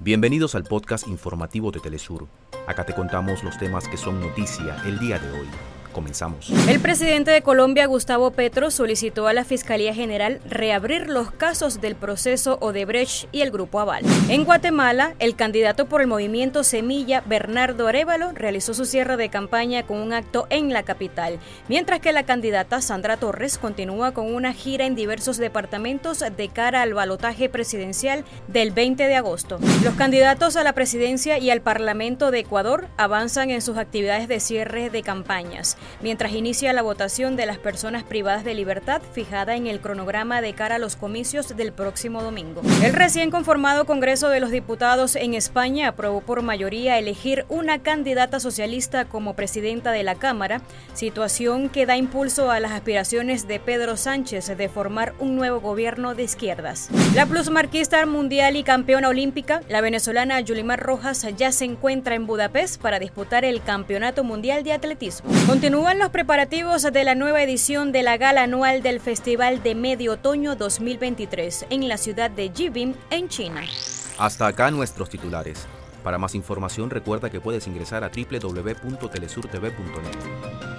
Bienvenidos al podcast informativo de Telesur. Acá te contamos los temas que son noticia el día de hoy. Comenzamos. El presidente de Colombia, Gustavo Petro, solicitó a la Fiscalía General reabrir los casos del proceso Odebrecht y el Grupo Aval. En Guatemala, el candidato por el movimiento Semilla, Bernardo Arevalo, realizó su cierre de campaña con un acto en la capital, mientras que la candidata Sandra Torres continúa con una gira en diversos departamentos de cara al balotaje presidencial del 20 de agosto. Los candidatos a la presidencia y al Parlamento de Ecuador avanzan en sus actividades de cierre de campañas mientras inicia la votación de las personas privadas de libertad fijada en el cronograma de cara a los comicios del próximo domingo. El recién conformado Congreso de los Diputados en España aprobó por mayoría elegir una candidata socialista como presidenta de la Cámara, situación que da impulso a las aspiraciones de Pedro Sánchez de formar un nuevo gobierno de izquierdas. La plusmarquista mundial y campeona olímpica, la venezolana Yulimar Rojas, ya se encuentra en Budapest para disputar el Campeonato Mundial de Atletismo. Continúan los preparativos de la nueva edición de la gala anual del Festival de Medio Otoño 2023 en la ciudad de Jibin, en China. Hasta acá nuestros titulares. Para más información recuerda que puedes ingresar a www.telesurtv.net.